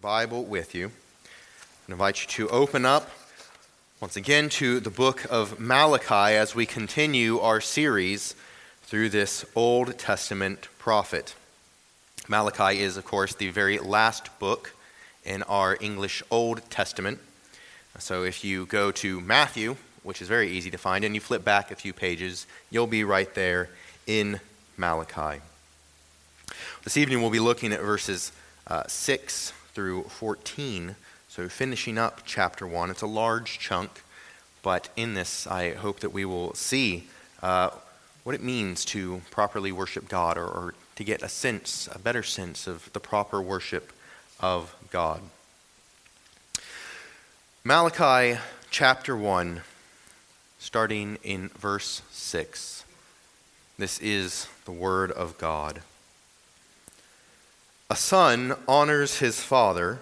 Bible with you, I invite you to open up once again to the book of Malachi as we continue our series through this Old Testament prophet. Malachi is, of course, the very last book in our English Old Testament. So if you go to Matthew, which is very easy to find, and you flip back a few pages, you'll be right there in Malachi. This evening we'll be looking at verses uh, 6 through 14. So, finishing up chapter 1. It's a large chunk, but in this, I hope that we will see uh, what it means to properly worship God or, or to get a sense, a better sense of the proper worship of God. Malachi chapter 1, starting in verse 6. This is the Word of God. A son honors his father,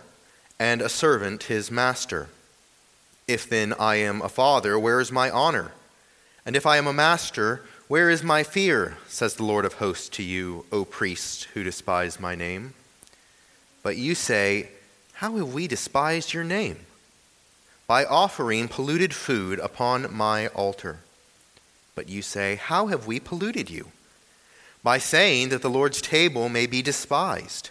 and a servant his master. If then I am a father, where is my honor? And if I am a master, where is my fear? says the Lord of hosts to you, O priests who despise my name. But you say, How have we despised your name? By offering polluted food upon my altar. But you say, How have we polluted you? By saying that the Lord's table may be despised.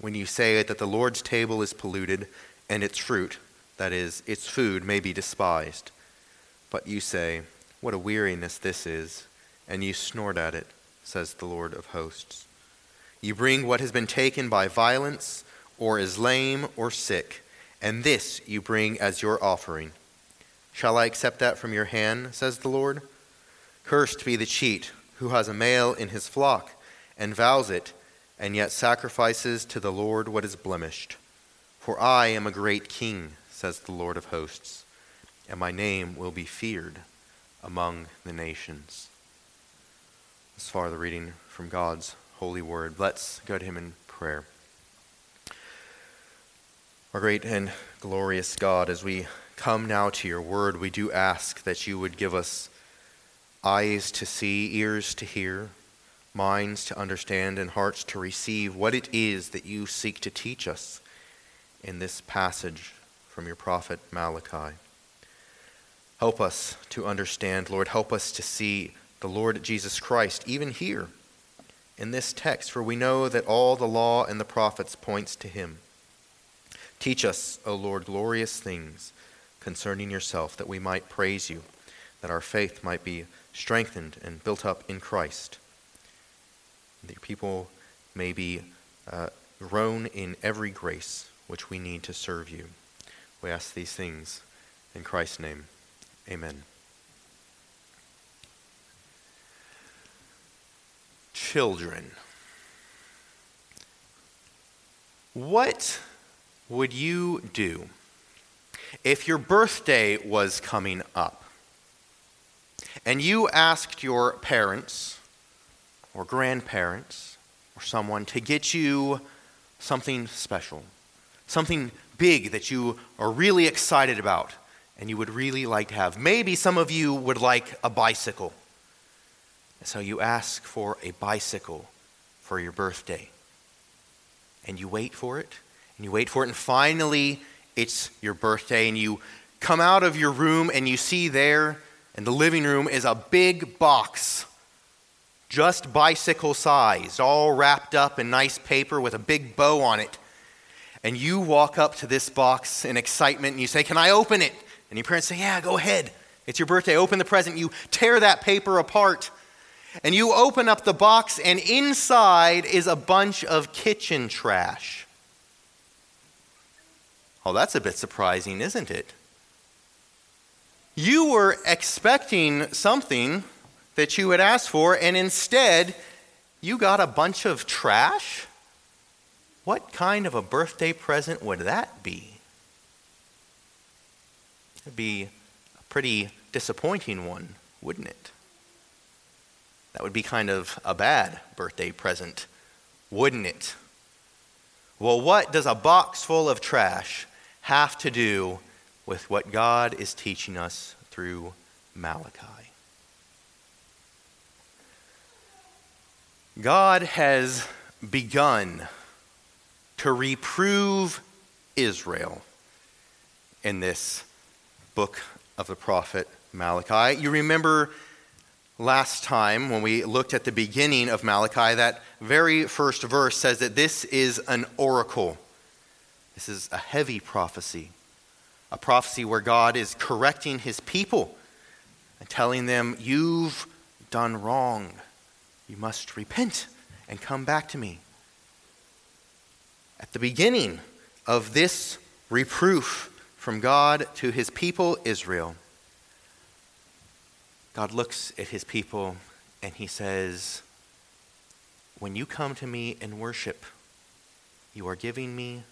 when you say that the Lord's table is polluted and its fruit, that is, its food, may be despised. But you say, What a weariness this is, and you snort at it, says the Lord of hosts. You bring what has been taken by violence, or is lame or sick, and this you bring as your offering. Shall I accept that from your hand, says the Lord? Cursed be the cheat who has a male in his flock and vows it and yet sacrifices to the Lord what is blemished. For I am a great king, says the Lord of hosts, and my name will be feared among the nations. As far the reading from God's holy word. Let's go to him in prayer. Our great and glorious God, as we come now to your word, we do ask that you would give us eyes to see, ears to hear, minds to understand and hearts to receive what it is that you seek to teach us in this passage from your prophet Malachi. Help us to understand, Lord. Help us to see the Lord Jesus Christ even here in this text, for we know that all the law and the prophets points to him. Teach us, O Lord, glorious things concerning yourself, that we might praise you, that our faith might be strengthened and built up in Christ that your people may be uh, grown in every grace which we need to serve you. We ask these things in Christ's name. Amen. Children. What would you do if your birthday was coming up and you asked your parents or grandparents or someone to get you something special, something big that you are really excited about and you would really like to have. Maybe some of you would like a bicycle. so you ask for a bicycle for your birthday. And you wait for it, and you wait for it, and finally it's your birthday, and you come out of your room and you see there in the living room is a big box just bicycle sized, all wrapped up in nice paper with a big bow on it. and you walk up to this box in excitement and you say, Can I open it? And your parents say, Yeah, go ahead. It's your birthday. Open the present. You tear that paper apart and you open up the box, and inside is a bunch of kitchen trash. Oh, that's a bit surprising, isn't it? You were expecting something that you had asked for, and instead, you got a bunch of trash? What kind of a birthday present would that be? It'd be a pretty disappointing one, wouldn't it? That would be kind of a bad birthday present, wouldn't it? Well, what does a box full of trash have to do with what God is teaching us through Malachi? God has begun to reprove Israel in this book of the prophet Malachi. You remember last time when we looked at the beginning of Malachi, that very first verse says that this is an oracle. This is a heavy prophecy, a prophecy where God is correcting his people and telling them, You've done wrong. You must repent and come back to me. At the beginning of this reproof from God to his people Israel, God looks at his people and he says, When you come to me and worship, you are giving me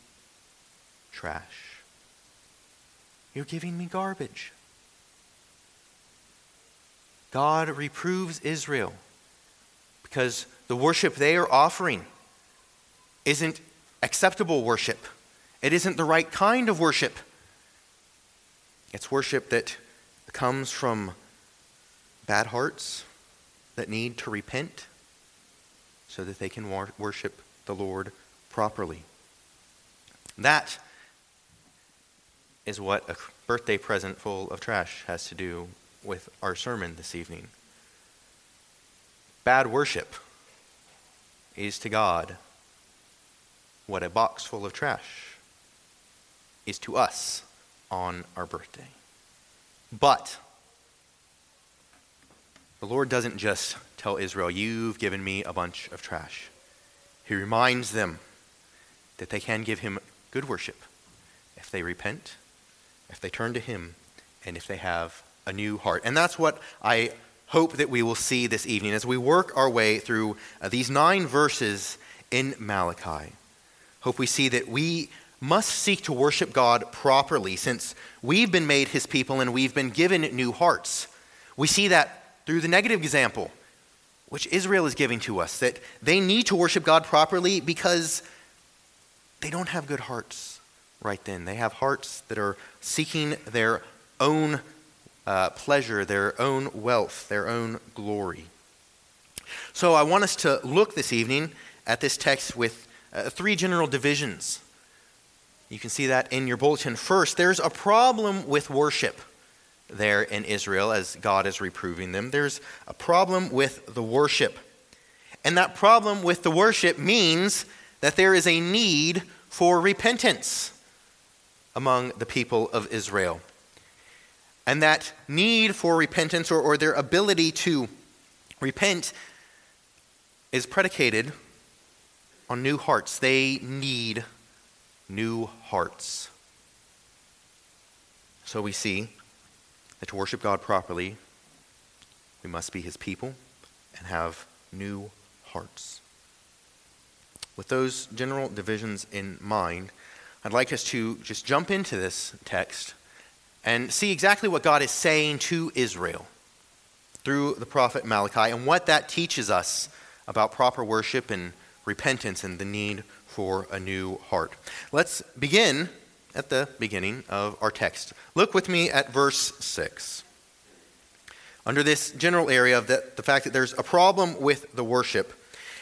trash. You're giving me garbage. God reproves Israel because the worship they are offering isn't acceptable worship. It isn't the right kind of worship. It's worship that comes from bad hearts that need to repent so that they can worship the Lord properly. That is what a birthday present full of trash has to do with our sermon this evening. Bad worship is to God what a box full of trash is to us on our birthday. But the Lord doesn't just tell Israel, You've given me a bunch of trash. He reminds them that they can give him good worship if they repent, if they turn to him, and if they have a new heart. And that's what I hope that we will see this evening as we work our way through uh, these nine verses in Malachi. Hope we see that we must seek to worship God properly since we've been made his people and we've been given new hearts. We see that through the negative example, which Israel is giving to us, that they need to worship God properly because they don't have good hearts right then. They have hearts that are seeking their own uh, pleasure, their own wealth, their own glory. So I want us to look this evening at this text with uh, three general divisions. You can see that in your bulletin. First, there's a problem with worship there in Israel as God is reproving them. There's a problem with the worship. And that problem with the worship means that there is a need for repentance among the people of Israel. And that need for repentance or, or their ability to repent is predicated on new hearts. They need new hearts. So we see that to worship God properly, we must be his people and have new hearts. With those general divisions in mind, I'd like us to just jump into this text and see exactly what God is saying to Israel through the prophet Malachi and what that teaches us about proper worship and repentance and the need for a new heart. Let's begin at the beginning of our text. Look with me at verse 6. Under this general area of the, the fact that there's a problem with the worship,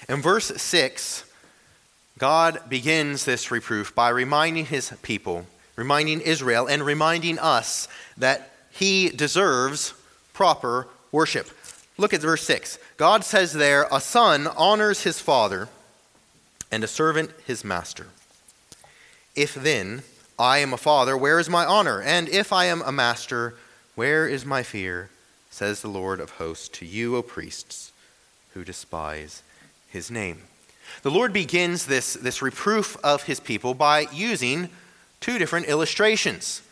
in verse 6, God begins this reproof by reminding his people, reminding Israel, and reminding us that he deserves proper worship. Look at verse 6. God says there, A son honors his father, and a servant his master. If then I am a father, where is my honor? And if I am a master, where is my fear? Says the Lord of hosts to you, O priests, who despise his name. The Lord begins this, this reproof of his people by using two different illustrations.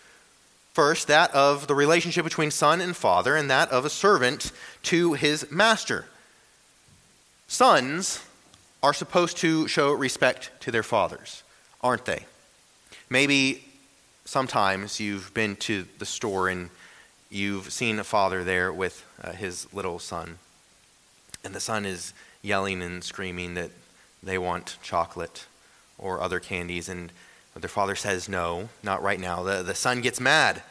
First, that of the relationship between son and father, and that of a servant to his master. Sons are supposed to show respect to their fathers, aren't they? Maybe sometimes you've been to the store and you've seen a father there with uh, his little son, and the son is yelling and screaming that they want chocolate or other candies, and but their father says, No, not right now. The, the son gets mad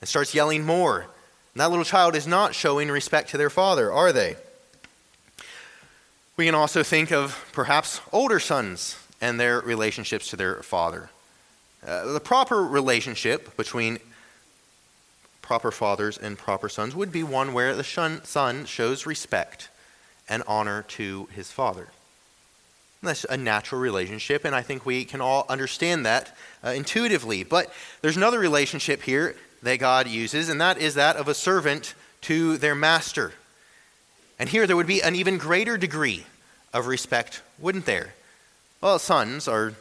and starts yelling more. And that little child is not showing respect to their father, are they? We can also think of perhaps older sons and their relationships to their father. Uh, the proper relationship between proper fathers and proper sons would be one where the son shows respect and honor to his father. That's a natural relationship, and I think we can all understand that uh, intuitively. But there's another relationship here that God uses, and that is that of a servant to their master. And here there would be an even greater degree of respect, wouldn't there? Well, sons are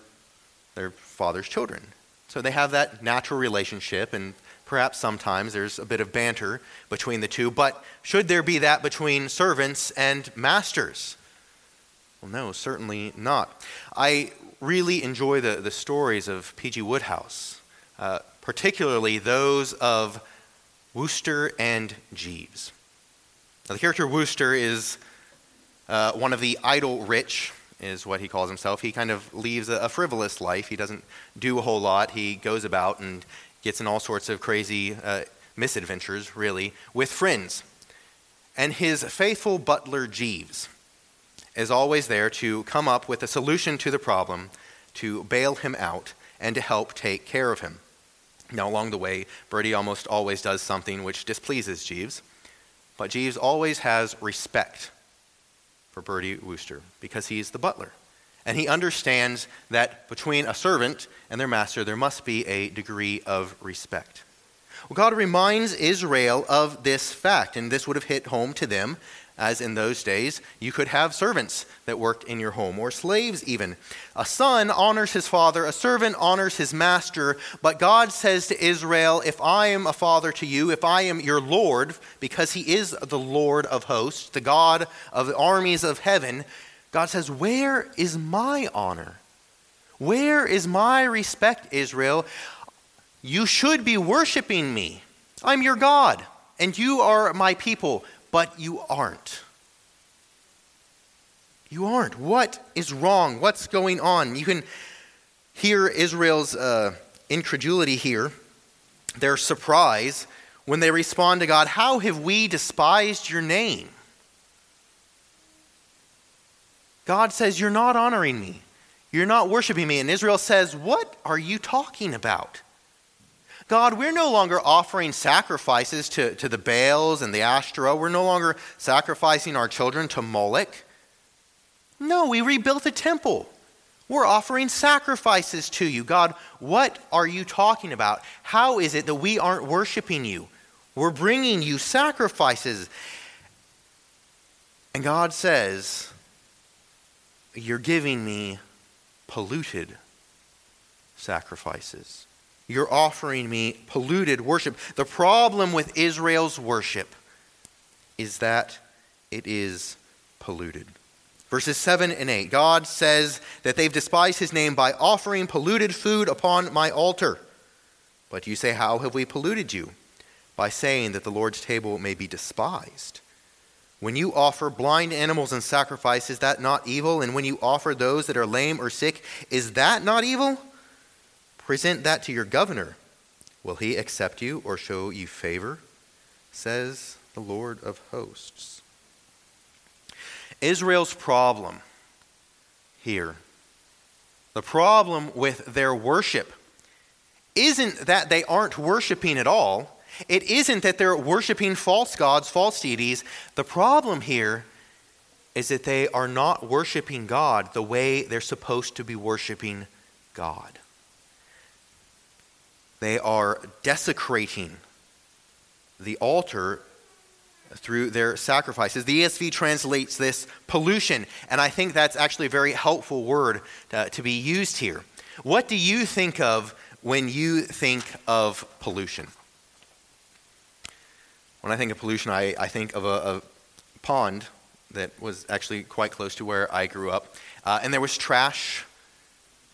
their father's children. So they have that natural relationship, and perhaps sometimes there's a bit of banter between the two. But should there be that between servants and masters? Well, no, certainly not. I really enjoy the, the stories of P.G. Wodehouse, uh, particularly those of Wooster and Jeeves. Now, the character Wooster is uh, one of the idle rich, is what he calls himself. He kind of leaves a, a frivolous life. He doesn't do a whole lot. He goes about and gets in all sorts of crazy uh, misadventures, really, with friends. And his faithful butler, Jeeves, is always there to come up with a solution to the problem, to bail him out, and to help take care of him. Now, along the way, Bertie almost always does something which displeases Jeeves, but Jeeves always has respect for Bertie Wooster because he's the butler. And he understands that between a servant and their master, there must be a degree of respect. Well, God reminds Israel of this fact, and this would have hit home to them as in those days, you could have servants that worked in your home, or slaves even. A son honors his father, a servant honors his master, but God says to Israel, If I am a father to you, if I am your Lord, because he is the Lord of hosts, the God of the armies of heaven, God says, Where is my honor? Where is my respect, Israel? You should be worshiping me. I'm your God, and you are my people but you aren't. You aren't. What is wrong? What's going on? You can hear Israel's uh, incredulity here, their surprise when they respond to God How have we despised your name? God says, You're not honoring me. You're not worshiping me. And Israel says, What are you talking about? God, we're no longer offering sacrifices to, to the Baals and the Ashtoreth. We're no longer sacrificing our children to Moloch. No, we rebuilt the temple. We're offering sacrifices to you. God, what are you talking about? How is it that we aren't worshiping you? We're bringing you sacrifices. And God says, You're giving me polluted sacrifices. You're offering me polluted worship. The problem with Israel's worship is that it is polluted. Verses 7 and 8 God says that they've despised his name by offering polluted food upon my altar. But you say, How have we polluted you? By saying that the Lord's table may be despised. When you offer blind animals in sacrifice, is that not evil? And when you offer those that are lame or sick, is that not evil? Present that to your governor. Will he accept you or show you favor? Says the Lord of hosts. Israel's problem here, the problem with their worship, isn't that they aren't worshiping at all. It isn't that they're worshiping false gods, false deities. The problem here is that they are not worshiping God the way they're supposed to be worshiping God. They are desecrating the altar through their sacrifices. The ESV translates this pollution, and I think that's actually a very helpful word to, to, be used here. What do you think of when you think of pollution? When I think of pollution, I, I think of a, a pond that was actually quite close to where I grew up, uh, and there was trash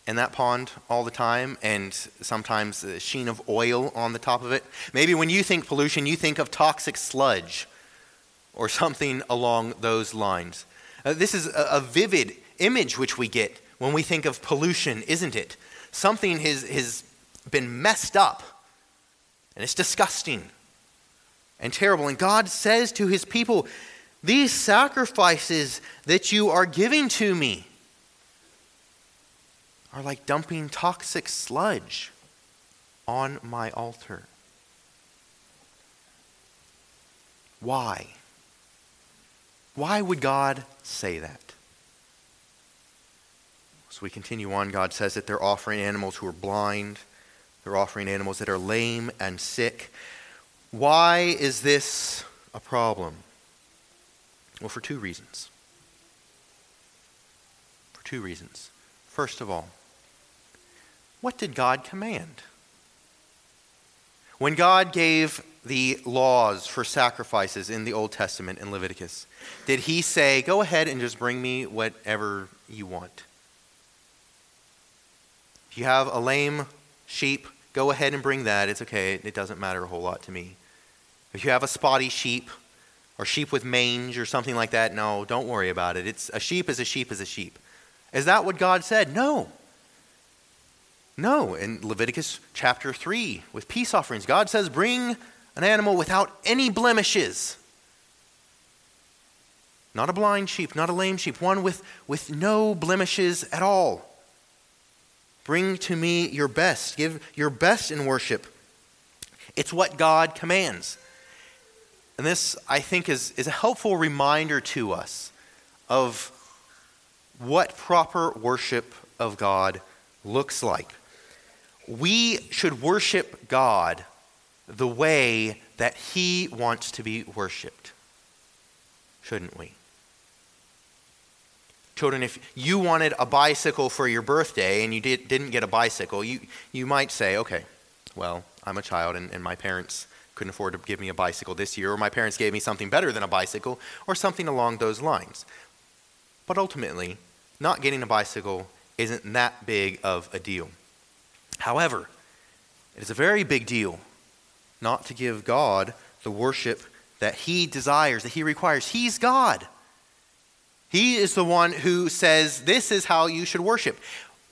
in that pond all the time and sometimes a sheen of oil on the top of it. Maybe when you think pollution, you think of toxic sludge or something along those lines. Uh, this is a, a, vivid image which we get when we think of pollution, isn't it? Something has, has been messed up and it's disgusting and terrible. And God says to his people, These sacrifices that you are giving to me, are like dumping toxic sludge on my altar. Why? Why would God say that? So we continue on. God says that they're offering animals who are blind, they're offering animals that are lame and sick. Why is this a problem? Well, for two reasons. For two reasons. First of all, what did God command? When God gave the laws for sacrifices in the Old Testament in Leviticus, did he say, Go ahead and just bring me whatever you want? If you have a lame sheep, go ahead and bring that. It's okay, it doesn't matter a whole lot to me. If you have a spotty sheep, or sheep with mange or something like that, no, don't worry about it. It's a sheep is a sheep is a sheep. Is that what God said? No. No, in Leviticus chapter 3, with peace offerings, God says, bring an animal without any blemishes. Not a blind sheep, not a lame sheep, one with, with no blemishes at all. Bring to me your best. Give your best in worship. It's what God commands. And this, I think, is, is a helpful reminder to us of what proper worship of God looks like we should worship God the way that He wants to be worshiped, shouldn't we? Children, if you wanted a bicycle for your birthday and you did, didn't get a bicycle, you, you might say, okay, well, I'm a child and, and my parents couldn't afford to give me a bicycle this year, or my parents gave me something better than a bicycle, or something along those lines. But ultimately, not getting a bicycle isn't that big of a deal. However, it is a very big deal not to give God the worship that He desires, that He requires. He's God. He is the one who says, This is how you should worship.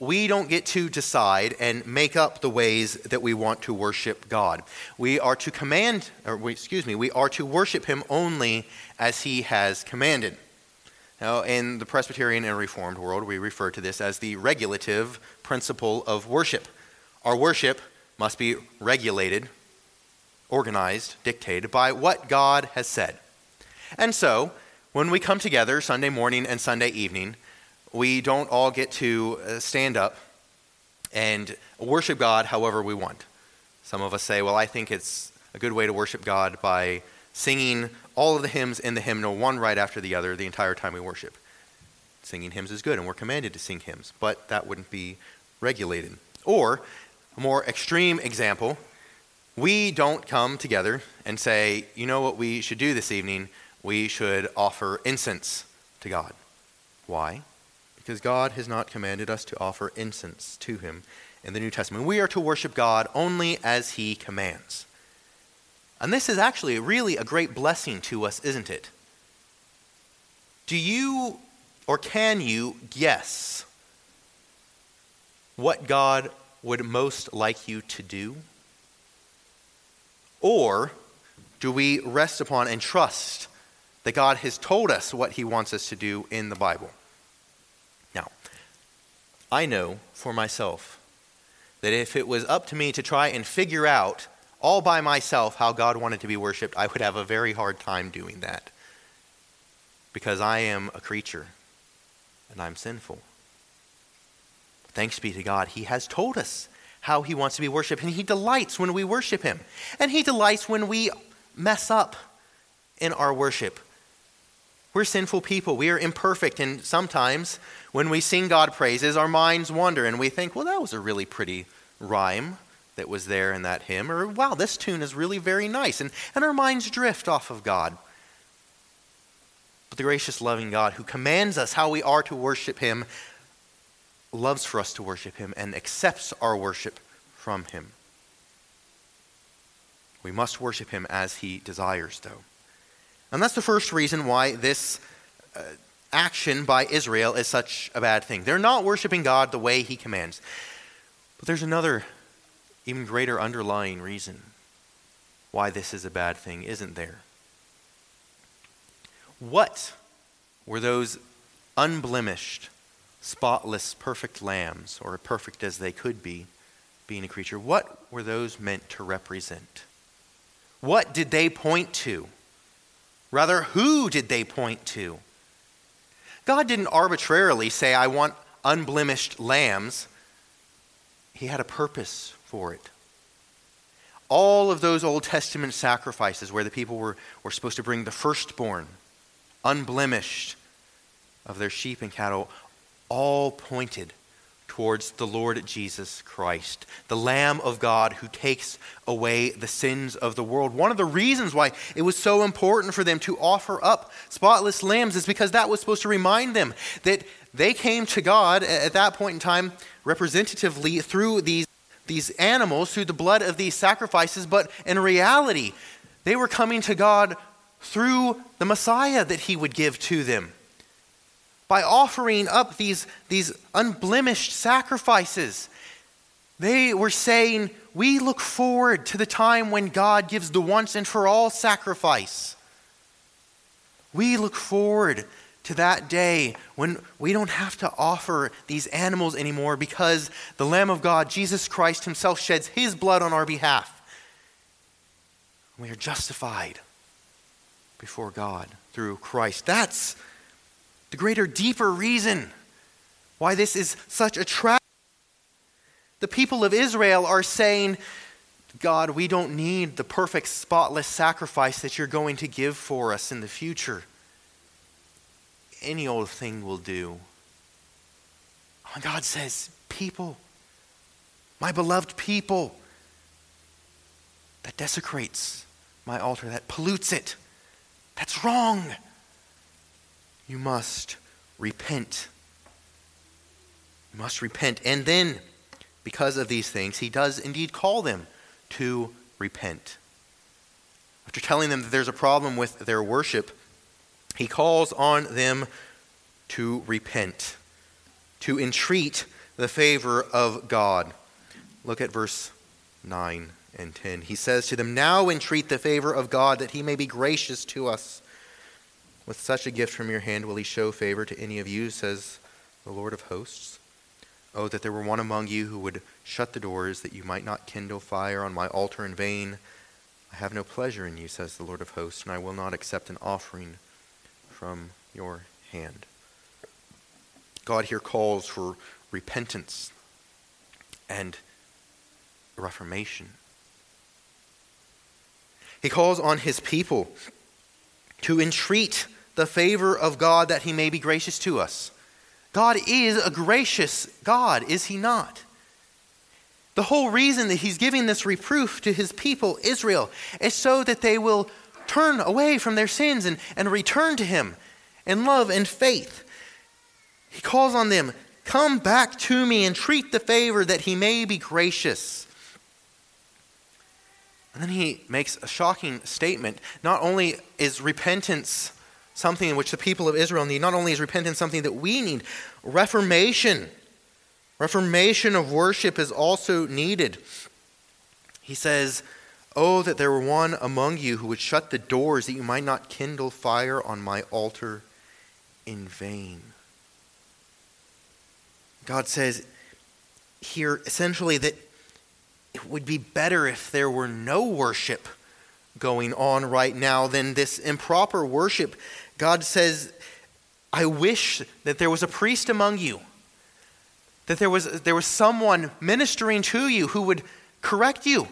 We don't get to decide and make up the ways that we want to worship God. We are to command, or excuse me, we are to worship Him only as He has commanded. Now, in the Presbyterian and Reformed world, we refer to this as the regulative principle of worship. Our worship must be regulated, organized, dictated by what God has said. And so, when we come together Sunday morning and Sunday evening, we don't all get to uh, stand up and worship God however we want. Some of us say, well, I think it's a good way to worship God by singing all of the hymns in the hymnal, one right after the other, the entire time we worship. Singing hymns is good, and we're commanded to sing hymns, but that wouldn't be regulated. Or more extreme example, we don't come together and say, you know what we should do this evening? We should offer incense to God. Why? Because God has not commanded us to offer incense to Him in the New Testament. We are to worship God only as He commands. And this is actually really a great blessing to us, isn't it? Do you or can you guess what God would most like you to do? Or do we rest upon and trust that God has told us what he wants us to do in the Bible? Now, I know for myself that if it was up to me to try and figure out all by myself how God wanted to be worshiped, I would have a very hard time doing that. Because I am a creature and I'm sinful. Thanks be to God, He has told us how he wants to be worshiped. And he delights when we worship him. And he delights when we mess up in our worship. We're sinful people. We are imperfect. And sometimes when we sing God praises, our minds wander and we think, well, that was a really pretty rhyme that was there in that hymn. Or, wow, this tune is really very nice. And, and our minds drift off of God. But the gracious, loving God who commands us how we are to worship him loves for us to worship him and accepts our worship from him. We must worship him as he desires, though. And that's the first reason why this uh, action by Israel is such a bad thing. They're not worshiping God the way he commands. But there's another, even greater underlying reason why this is a bad thing, isn't there? What were those unblemished, spotless, perfect lambs, or perfect as they could be, being a creature, what were those meant to represent? What did they point to? Rather, who did they point to? God didn't arbitrarily say, I want unblemished lambs. He had a purpose for it. All of those Old Testament sacrifices where the people were, were supposed to bring the firstborn, unblemished, of their sheep and cattle, all pointed towards the Lord Jesus Christ, the Lamb of God who takes away the sins of the world. One of the reasons why it was so important for them to offer up spotless lambs is because that was supposed to remind them that they came to God at that point in time representatively through these, these animals, through the blood of these sacrifices, but in reality, they were coming to God through the Messiah that He would give to them by offering up these, these unblemished sacrifices. They were saying, We look forward to the time when God gives the once and for all sacrifice. We look forward to that day when we don't have to offer these animals anymore because the Lamb of God, Jesus Christ Himself, sheds His blood on our behalf. We are justified before God through Christ. That's the greater, deeper reason why this is such a tragedy. The people of Israel are saying, God, we don't need the perfect, spotless sacrifice that you're going to give for us in the future. Any old thing will do. And God says, People, my beloved people, that desecrates my altar, that pollutes it, that's wrong you must repent. You must repent. And then, because of these things, he does indeed call them to repent. After telling them that there's a problem with their worship, he calls on them to repent, to entreat the favor of God. Look at verse 9 and 10. He says to them, Now entreat the favor of God that he may be gracious to us with such a gift from your hand will he show favor to any of you, says the Lord of hosts. Oh, that there were one among you who would shut the doors, that you might not kindle fire on my altar in vain. I have no pleasure in you, says the Lord of hosts, and I will not accept an offering from your hand. God here calls for repentance and reformation. He calls on his people to entreat the favor of God that he may be gracious to us. God is a gracious God, is he not? The whole reason that he's giving this reproof to his people, Israel, is so that they will turn away from their sins and, and return to him in love and faith. He calls on them, Come back to me and treat the favor that he may be gracious. And then he makes a shocking statement. Not only is repentance something in which the people of Israel need. Not only is repentance something that we need, reformation, reformation of worship is also needed. He says, Oh, that there were one among you who would shut the doors that you might not kindle fire on my altar in vain. God says here essentially that it would be better if there were no worship going on right now than this improper worship God says, I wish that there was a priest among you that there was, there was someone ministering to you who would correct you,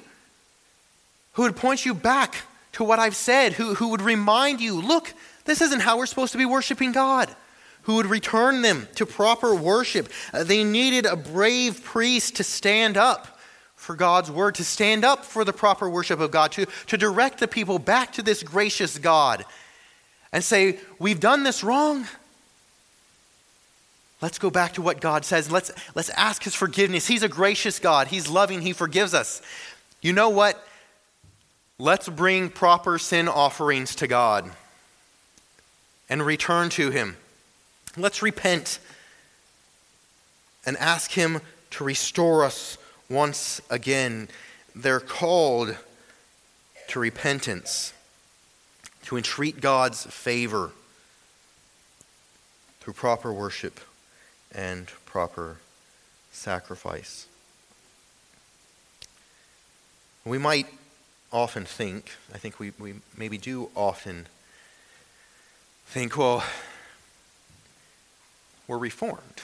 who would point you back to what I've said, who, who would remind you, look, this isn't how we're supposed to be worshiping God, who would return them to proper worship. Uh, they needed a brave priest to stand up for God's word, to stand up for the proper worship of God, to, to direct the people back to this gracious God and say, We've done this wrong. Let's go back to what God says. Let's, let's ask His forgiveness. He's a gracious God, He's loving, He forgives us. You know what? Let's bring proper sin offerings to God and return to Him. Let's repent and ask Him to restore us once again. They're called to repentance, to entreat God's favor through proper worship and proper sacrifice. We might often think, I think we, we maybe do often think, well, we're reformed.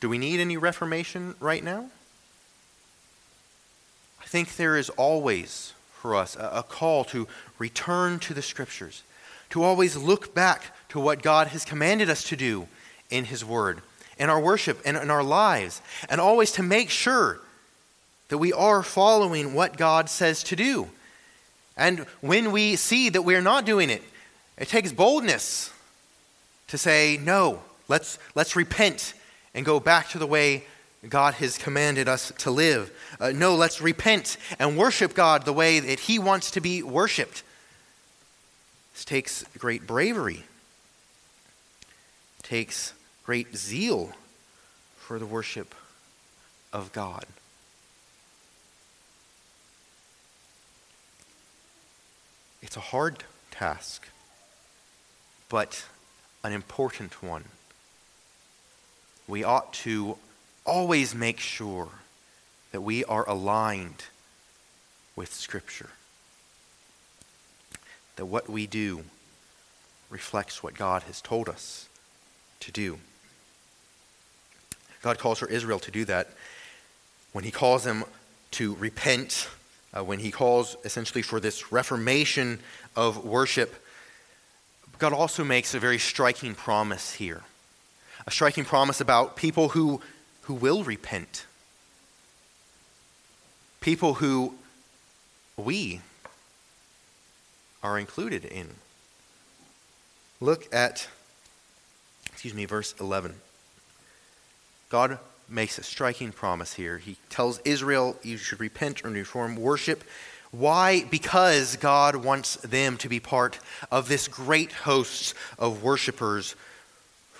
Do we need any reformation right now? I think there is always for us a, a call to return to the Scriptures, to always look back to what God has commanded us to do in His Word, in our worship, and in our lives, and always to make sure that we are following what God says to do. And when we see that we're not doing it, it takes boldness to say, no, let's, let's repent and go back to the way God has commanded us to live. Uh, no, let's repent and worship God the way that He wants to be worshiped. This takes great bravery, it takes great zeal for the worship of God. It's a hard task, but an important one. We ought to always make sure that we are aligned with Scripture, that what we do reflects what God has told us to do. God calls for Israel to do that. When He calls them to repent, uh, when He calls essentially for this reformation of worship God also makes a very striking promise here. A striking promise about people who, who will repent, people who we are included in. Look at, excuse me, verse 11. God makes a striking promise here. He tells Israel, You should repent and reform worship why? Because God wants them to be part of this great host of worshipers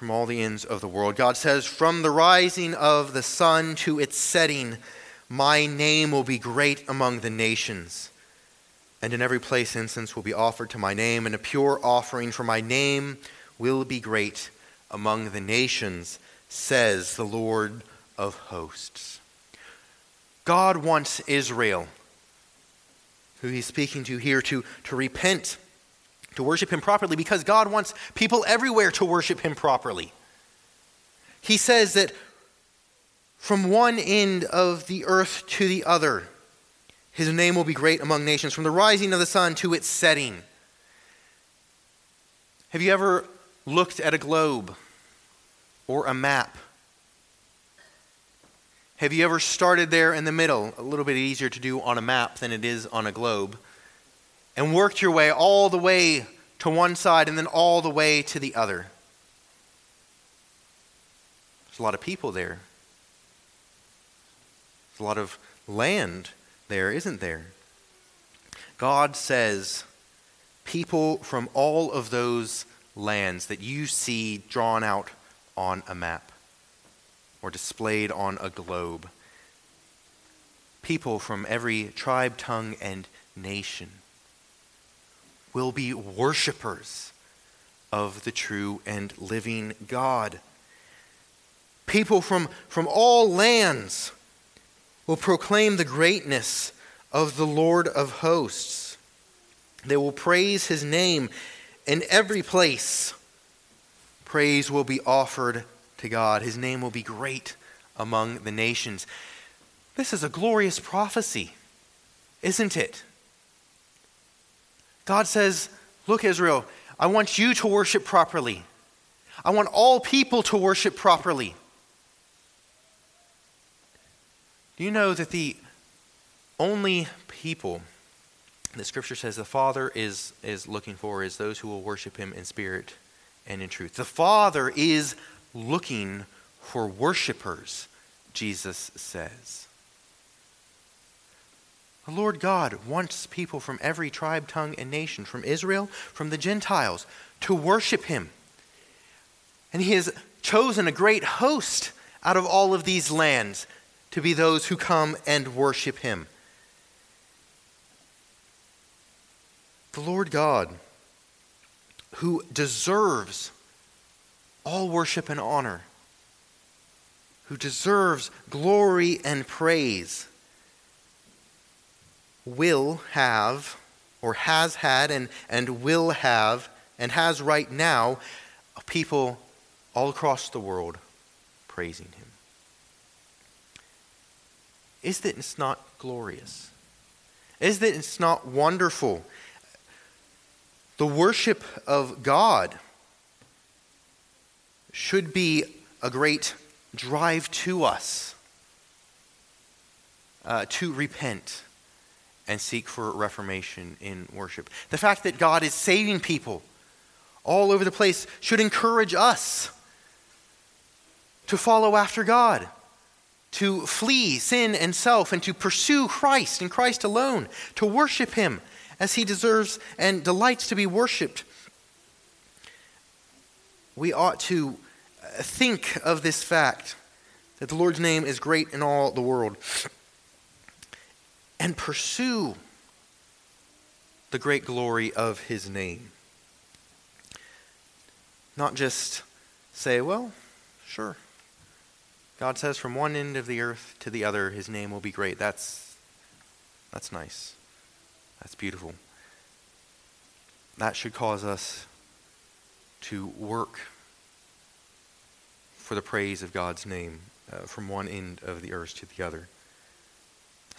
from all the ends of the world. God says, From the rising of the sun to its setting, my name will be great among the nations. And in every place incense will be offered to my name, and a pure offering for my name will be great among the nations, says the Lord of hosts. God wants Israel who he's speaking to here, to, to repent, to worship him properly, because God wants people everywhere to worship him properly. He says that from one end of the earth to the other, his name will be great among nations, from the rising of the sun to its setting. Have you ever looked at a globe or a map have you ever started there in the middle? A little bit easier to do on a map than it is on a globe. And worked your way all the way to one side and then all the way to the other. There's a lot of people there. There's a lot of land there, isn't there? God says, people from all of those lands that you see drawn out on a map or displayed on a globe. People from every tribe, tongue, and nation will be worshipers of the true and living God. People from, from all lands will proclaim the greatness of the Lord of hosts. They will praise his name in every place. Praise will be offered to God. His name will be great among the nations. This is a glorious prophecy, isn't it? God says, Look, Israel, I want you to worship properly. I want all people to worship properly. Do you know that the only people that scripture says the Father is, is looking for is those who will worship him in spirit and in truth? The Father is looking for worshipers, Jesus says. The Lord God wants people from every tribe, tongue, and nation, from Israel, from the Gentiles, to worship him. And he has chosen a great host out of all of these lands to be those who come and worship him. The Lord God, who deserves all worship and honor, who deserves glory and praise, will have, or has had, and, and will have, and has right now, people all across the world praising him. Is that not glorious? Is that not wonderful? The worship of God should be a great drive to us uh, to repent and seek for reformation in worship. The fact that God is saving people all over the place should encourage us to follow after God, to flee sin and self, and to pursue Christ and Christ alone, to worship Him as He deserves and delights to be worshiped. We ought to uh, think of this fact that the Lord's name is great in all the world and pursue the great glory of His name. Not just say, well, sure. God says from one end of the earth to the other, his name will be great. That's, that's nice. That's beautiful. That should cause us to work for the praise of God's name uh, from one end of the earth to the other.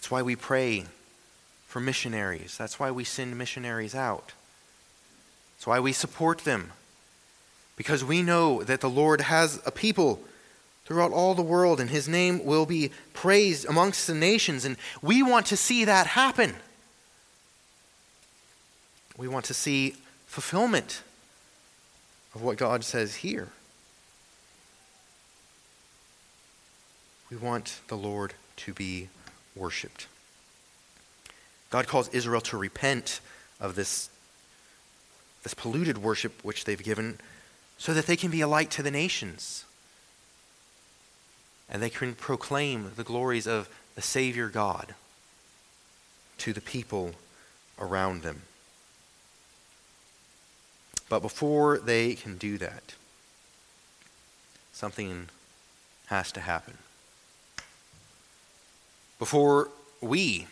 That's why we pray for missionaries. That's why we send missionaries out. That's why we support them. Because we know that the Lord has a people throughout all the world, and his name will be praised amongst the nations. And we want to see that happen. We want to see fulfillment of what God says here. We want the Lord to be worshiped. God calls Israel to repent of this, this polluted worship which they've given so that they can be a light to the nations and they can proclaim the glories of the Savior God to the people around them. But before they can do that, something has to happen. Before we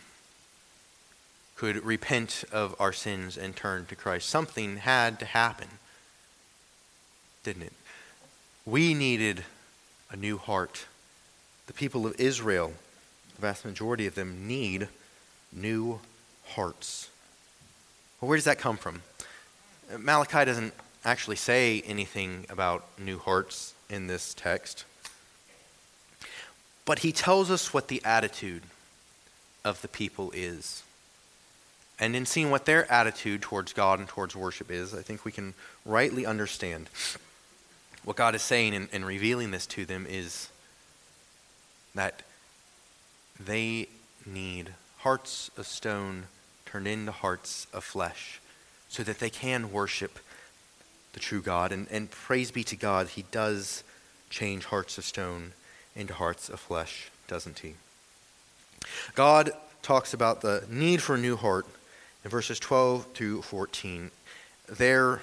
could repent of our sins and turn to Christ, something had to happen, didn't it? We needed a new heart the people of Israel, the vast majority of them, need new hearts. Well, where does that come from? Malachi doesn't actually say anything about new hearts in this text, but he tells us what the attitude of the people is. And in seeing what their attitude towards God and towards worship is, I think we can rightly understand what God is saying in, in revealing this to them is that they need hearts of stone turned into hearts of flesh so that they can worship the true God. And, and praise be to God, He does change hearts of stone into hearts of flesh, doesn't He? God talks about the need for a new heart in verses 12 through 14. There,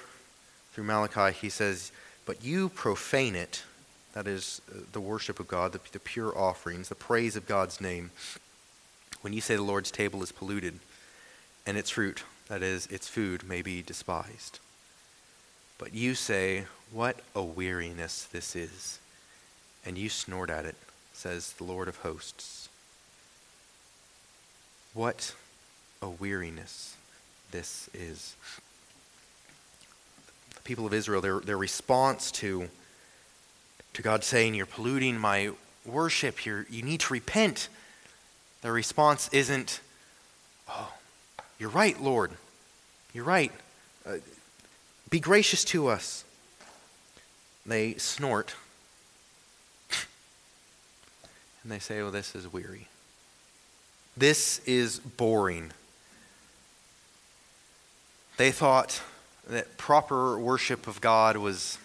through Malachi, He says, But you profane it that is uh, the worship of God, the, the pure offerings, the praise of God's name. When you say the Lord's table is polluted and its fruit, that is, its food, may be despised. But you say, What a weariness this is, and you snort at it, says the Lord of hosts. What a weariness this is. The people of Israel, their, their response to, to God saying, You're polluting my worship, You're, you need to repent. Their response isn't, Oh, you're right, Lord. You're right. Uh, be gracious to us. They snort and they say, Oh, this is weary. This is boring. They thought that proper worship of God was,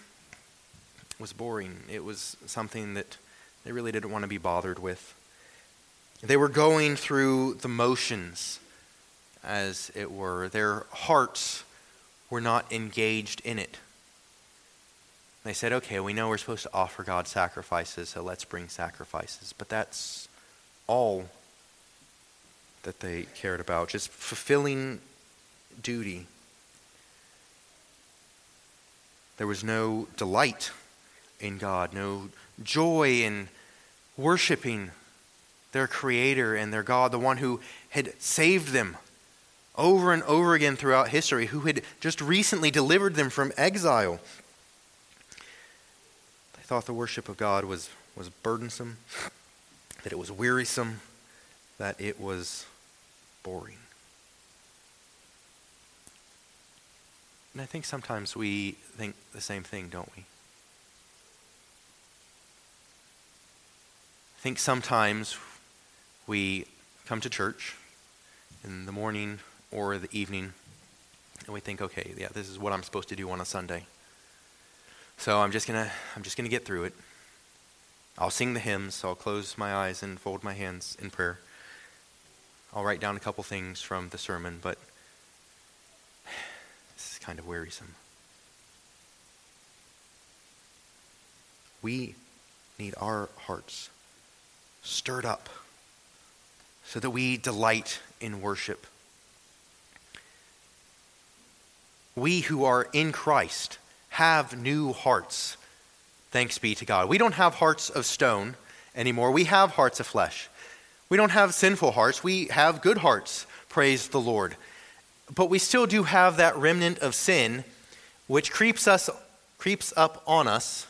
was boring. It was something that they really didn't want to be bothered with. They were going through the motions, as it were. Their hearts were not engaged in it. They said, okay, we know we're supposed to offer God sacrifices, so let's bring sacrifices. But that's all that they cared about, just fulfilling duty. There was no delight in God, no joy in worshiping their Creator and their God, the one who had saved them over and over again throughout history, who had just recently delivered them from exile. Thought the worship of God was, was burdensome, that it was wearisome, that it was boring. And I think sometimes we think the same thing, don't we? I think sometimes we come to church in the morning or the evening and we think, okay, yeah, this is what I'm supposed to do on a Sunday. So I'm just gonna I'm just gonna get through it. I'll sing the hymns, I'll close my eyes and fold my hands in prayer. I'll write down a couple things from the sermon, but this is kind of wearisome. We need our hearts stirred up so that we delight in worship. We who are in Christ have new hearts. Thanks be to God. We don't have hearts of stone anymore. We have hearts of flesh. We don't have sinful hearts. We have good hearts. Praise the Lord. But we still do have that remnant of sin which creeps us creeps up on us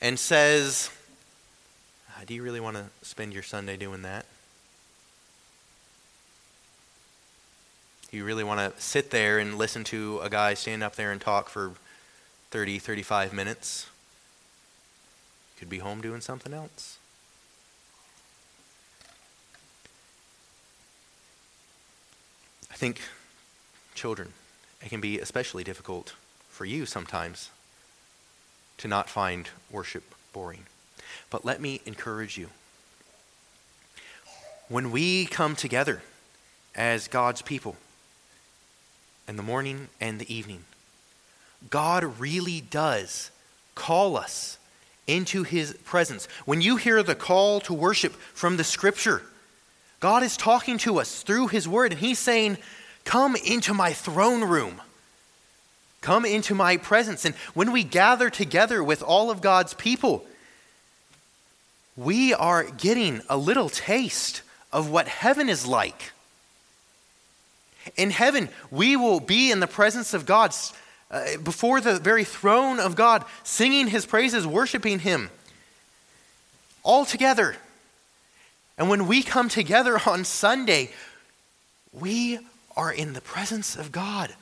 and says, ah, "Do you really want to spend your Sunday doing that? You really want to sit there and listen to a guy stand up there and talk for 30, 35 minutes? Could be home doing something else." I think children, it can be especially difficult for you sometimes to not find worship boring. But let me encourage you. When we come together as God's people in the morning and the evening, God really does call us into his presence. When you hear the call to worship from the scripture, God is talking to us through His Word, and He's saying, Come into my throne room. Come into my presence. And when we gather together with all of God's people, we are getting a little taste of what heaven is like. In heaven, we will be in the presence of God, uh, before the very throne of God, singing His praises, worshiping Him, all together. And when we come together on Sunday, we are in the presence of God,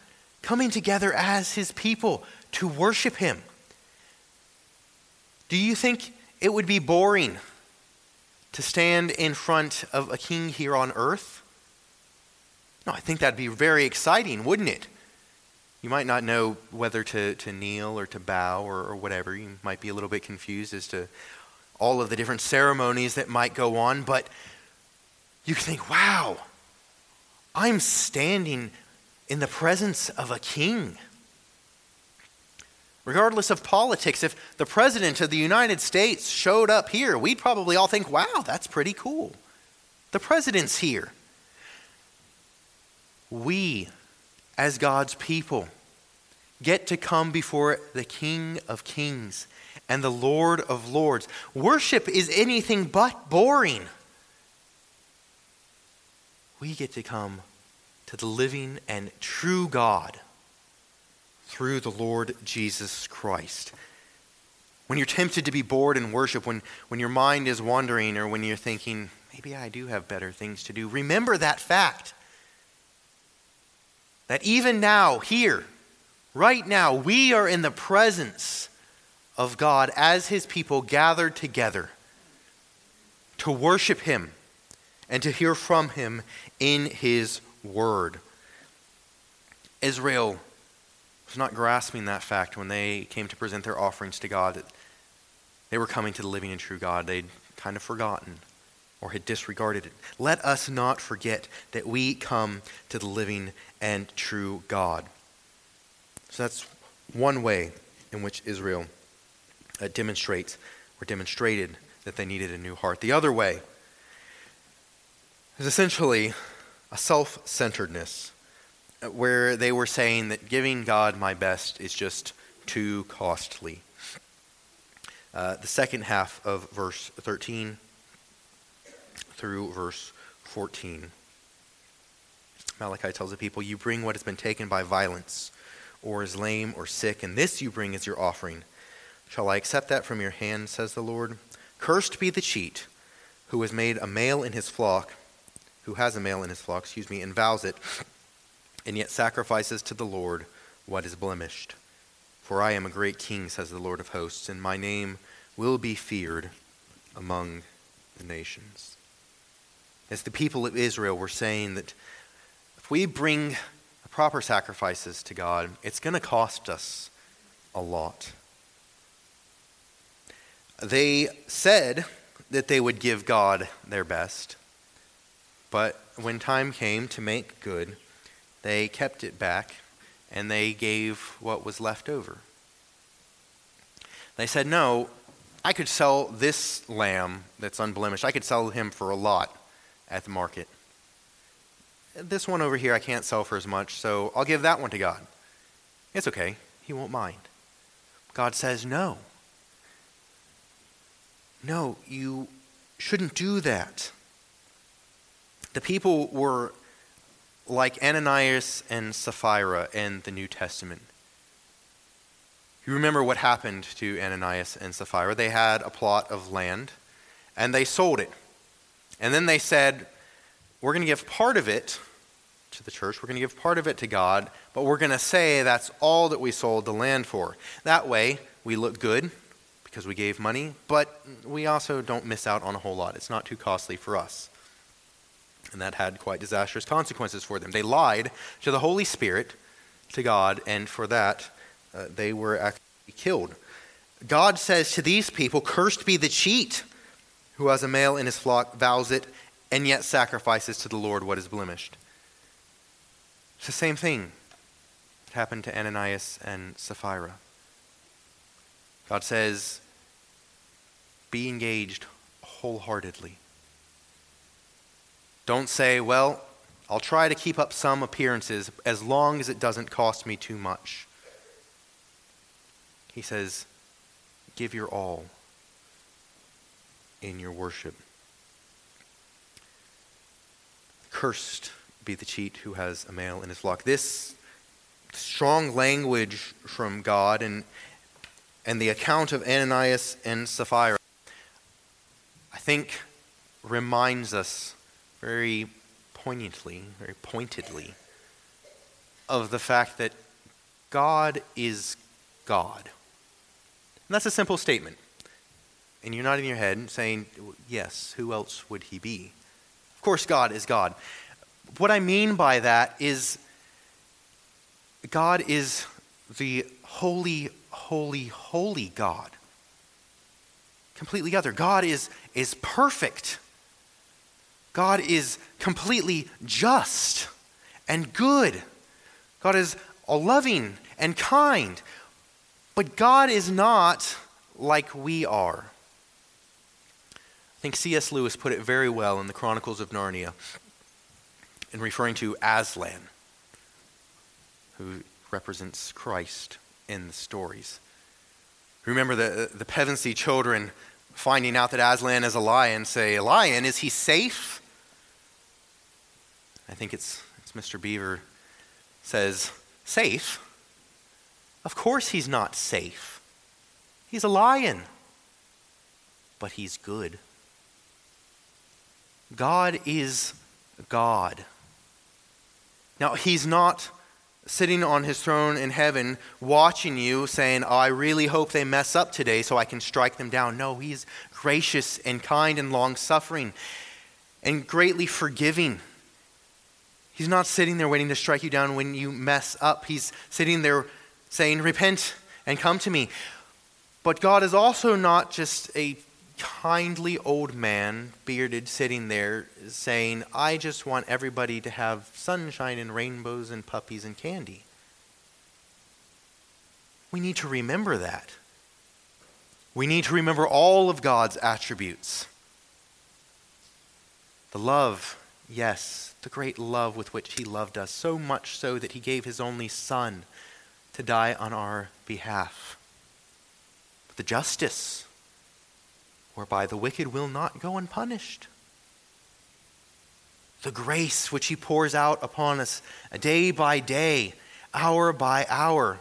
coming together as His people to worship Him. Do you think it would be boring to stand in front of a king here on earth? No, I think that'd be very exciting, wouldn't it? You might not know whether to, to kneel or to bow or, or whatever. You might be a little bit confused as to all of the different ceremonies that might go on, but you think, wow, I'm standing in the presence of a king. Regardless of politics, if the President of the United States showed up here, we'd probably all think, wow, that's pretty cool. The President's here. We, as God's people, get to come before the King of Kings and the Lord of Lords. Worship is anything but boring. We get to come to the living and true God through the Lord Jesus Christ. When you're tempted to be bored in worship, when, when your mind is wandering, or when you're thinking, maybe I do have better things to do, remember that fact. That even now, here, right now, we are in the presence of God as his people gathered together to worship him and to hear from him in his word. Israel was not grasping that fact when they came to present their offerings to God that they were coming to the living and true God. They'd kind of forgotten or had disregarded it. Let us not forget that we come to the living and true God. So that's one way in which Israel uh, demonstrates or demonstrated that they needed a new heart. The other way is essentially a self centeredness uh, where they were saying that giving God my best is just too costly. Uh, the second half of verse 13 through verse 14. Malachi tells the people, You bring what has been taken by violence, or is lame or sick, and this you bring as your offering. Shall I accept that from your hand, says the Lord? Cursed be the cheat who has made a male in his flock, who has a male in his flock, excuse me, and vows it, and yet sacrifices to the Lord what is blemished. For I am a great king, says the Lord of hosts, and my name will be feared among the nations. As the people of Israel were saying that if we bring proper sacrifices to God, it's going to cost us a lot. They said that they would give God their best, but when time came to make good, they kept it back and they gave what was left over. They said, No, I could sell this lamb that's unblemished, I could sell him for a lot at the market. This one over here I can't sell for as much, so I'll give that one to God. It's okay, He won't mind. God says, No. No, you shouldn't do that. The people were like Ananias and Sapphira in the New Testament. You remember what happened to Ananias and Sapphira? They had a plot of land and they sold it. And then they said, We're going to give part of it to the church, we're going to give part of it to God, but we're going to say that's all that we sold the land for. That way, we look good because we gave money, but we also don't miss out on a whole lot. It's not too costly for us. And that had quite disastrous consequences for them. They lied to the Holy Spirit, to God, and for that, uh, they were actually killed. God says to these people, Cursed be the cheat who has a male in his flock, vows it, and yet sacrifices to the Lord what is blemished. It's the same thing that happened to Ananias and Sapphira. God says, be engaged wholeheartedly. Don't say, well, I'll try to keep up some appearances as long as it doesn't cost me too much. He says, give your all in your worship. Cursed be the cheat who has a male in his flock. This strong language from God and, and the account of Ananias and Sapphira I think reminds us very poignantly, very pointedly, of the fact that God is God. And that's a simple statement. And you're not in your head saying, yes, who else would he be? Of course, God is God. What I mean by that is God is the holy, holy, holy God completely other. God is, is perfect. God is completely just and good. God is all loving and kind. But God is not like we are. I think C.S. Lewis put it very well in the Chronicles of Narnia in referring to Aslan, who represents Christ in the stories. Remember the, the Pevensie children finding out that Aslan is a lion say, A lion, is he safe? I think it's, it's Mr. Beaver says, Safe? Of course he's not safe. He's a lion. But he's good. God is God. Now, he's not sitting on his throne in heaven watching you saying, I really hope they mess up today so I can strike them down. No, he's gracious and kind and long suffering and greatly forgiving. He's not sitting there waiting to strike you down when you mess up. He's sitting there saying, Repent and come to me. But God is also not just a kindly old man, bearded, sitting there saying, I just want everybody to have sunshine and rainbows and puppies and candy. We need to remember that. We need to remember all of God's attributes. The love, yes, the great love with which He loved us, so much so that He gave His only Son to die on our behalf. But the justice, whereby the wicked will not go unpunished. The grace which He pours out upon us day by day, hour by hour.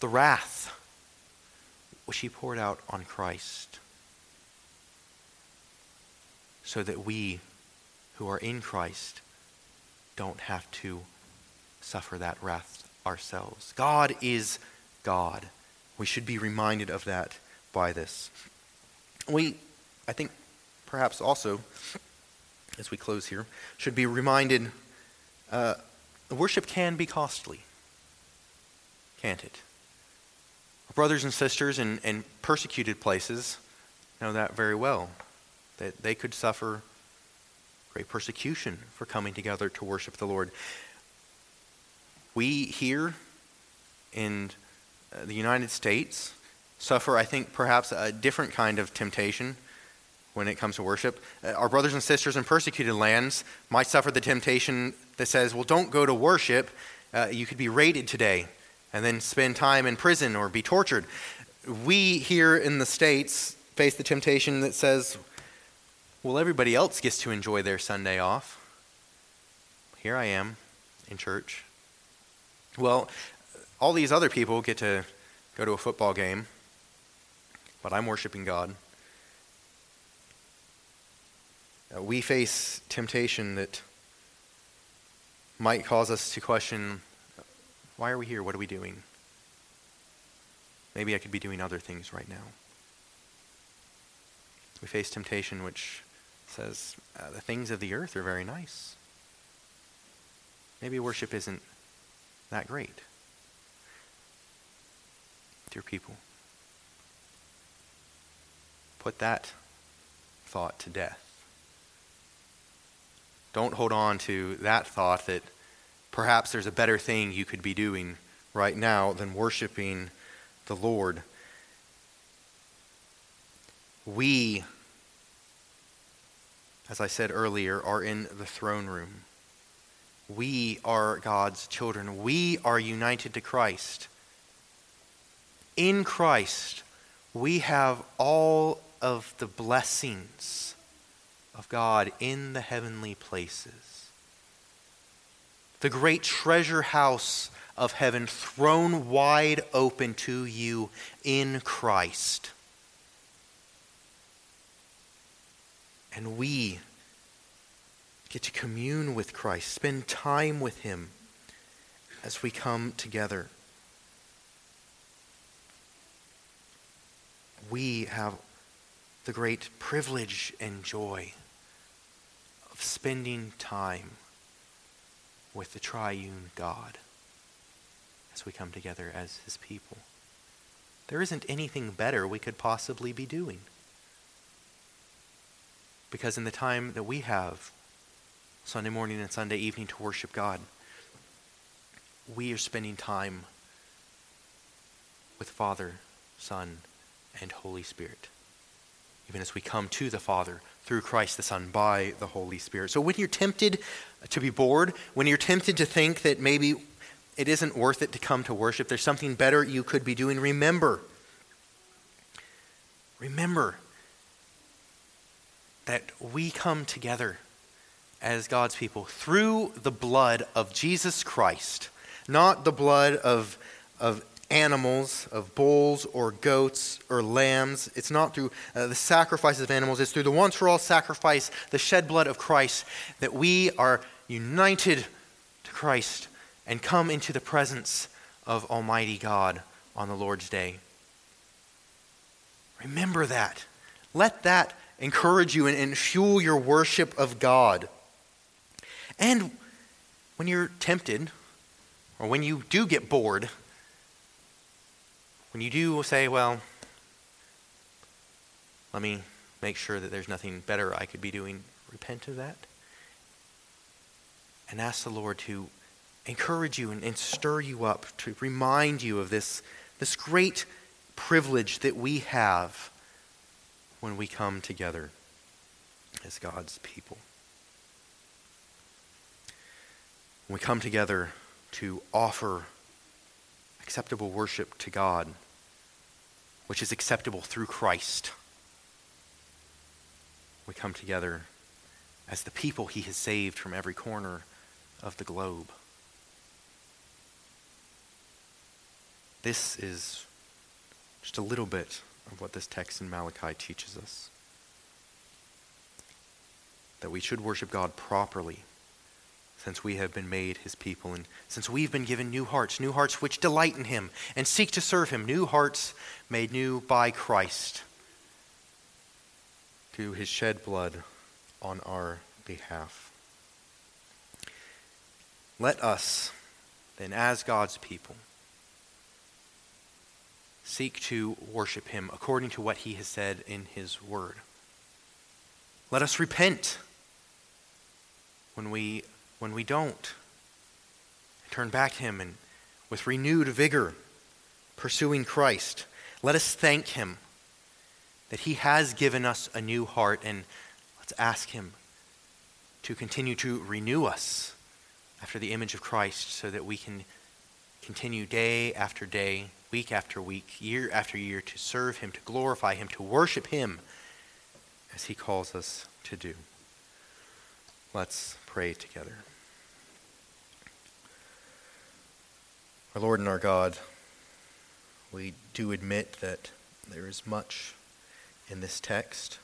The wrath which He poured out on Christ. So that we who are in Christ don't have to suffer that wrath ourselves. God is God. We should be reminded of that by this. We, I think, perhaps also, as we close here, should be reminded uh, worship can be costly, can't it? Our brothers and sisters in, in persecuted places know that very well, that they could suffer great persecution for coming together to worship the Lord. We here in uh, the United States suffer, I think, perhaps a different kind of temptation when it comes to worship. Uh, our brothers and sisters in persecuted lands might suffer the temptation that says, well, don't go to worship. Uh, you could be raided today and then spend time in prison or be tortured. We here in the States face the temptation that says, well, everybody else gets to enjoy their Sunday off. Here I am in church. Well, all these other people get to go to a football game but I'm worshiping God. Uh, we face temptation that might cause us to question why are we here? What are we doing? Maybe I could be doing other things right now. We face temptation which says uh, the things of the earth are very nice. Maybe worship isn't that great. Dear people, Put that thought to death. Don't hold on to that thought that perhaps there's a better thing you could be doing right now than worshiping the Lord. We, as I said earlier, are in the throne room. We are God's children. We are united to Christ. In Christ, we have all of the blessings of God in the heavenly places. The great treasure house of heaven thrown wide open to you in Christ. And we get to commune with Christ, spend time with Him as we come together. We have the great privilege and joy of spending time with the triune God as we come together as his people. There isn't anything better we could possibly be doing. Because in the time that we have, Sunday morning and Sunday evening, to worship God, we are spending time with Father, Son, and Holy Spirit even as we come to the Father through Christ the Son by the Holy Spirit. So when you're tempted to be bored, when you're tempted to think that maybe it isn't worth it to come to worship, there's something better you could be doing, remember remember that we come together as God's people through the blood of Jesus Christ, not the blood of, of animals, of bulls or goats or lambs. It's not through uh, the sacrifices of animals, it's through the once for all sacrifice, the shed blood of Christ, that we are united to Christ and come into the presence of Almighty God on the Lord's day. Remember that. Let that encourage you and, and fuel your worship of God. And when you're tempted, or when you do get bored, when you do say, well, let me make sure that there's nothing better I could be doing, repent of that. And ask the Lord to encourage you and, and stir you up, to remind you of this, this great privilege that we have when we come together as God's people. When we come together to offer acceptable worship to God, which is acceptable through Christ, we come together as the people He has saved from every corner of the globe. This is just a little bit of what this text in Malachi teaches us that we should worship God properly since we have been made his people and since we've been given new hearts, new hearts which delight in him and seek to serve him, new hearts made new by Christ through his shed blood on our behalf. Let us, then, as God's people, seek to worship him according to what he has said in his word. Let us repent when we, when we don't. Turn back to him and with renewed vigor pursuing Christ. Let us thank him that he has given us a new heart and let's ask him to continue to renew us after the image of Christ so that we can continue day after day week after week, year after year, to serve Him, to glorify Him, to worship Him as He calls us to do. Let's pray together. Our Lord and our God, we do admit that there is much in this text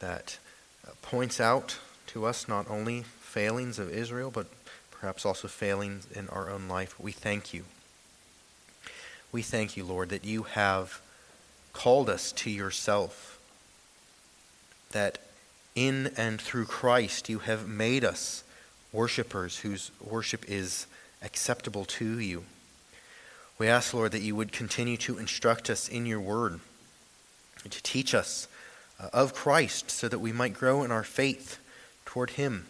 that uh, points out to us not only failings of Israel, but perhaps also failings in our own life. We thank you we thank you, Lord, that you have called us to yourself, that in and through Christ you have made us worshippers whose worship is acceptable to you. We ask, Lord, that you would continue to instruct us in your word to teach us uh, of Christ so that we might grow in our faith toward him,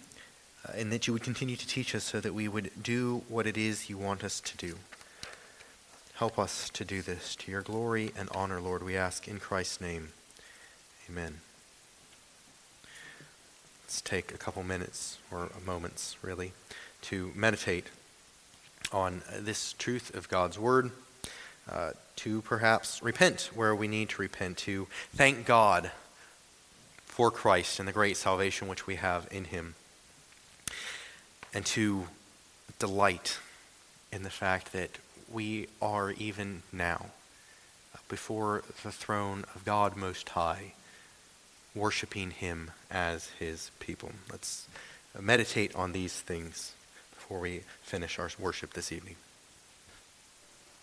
uh, and that you would continue to teach us so that we would do what it is you want us to do. Help us to do this to your glory and honor, Lord, we ask in Christ's name. Amen. Let's take a couple minutes, or moments really, to meditate on this truth of God's Word, uh, to perhaps repent where we need to repent, to thank God for Christ and the great salvation which we have in Him, and to delight in the fact that we are even now before the throne of God Most High, worshiping Him as His people. Let's meditate on these things before we finish our worship this evening.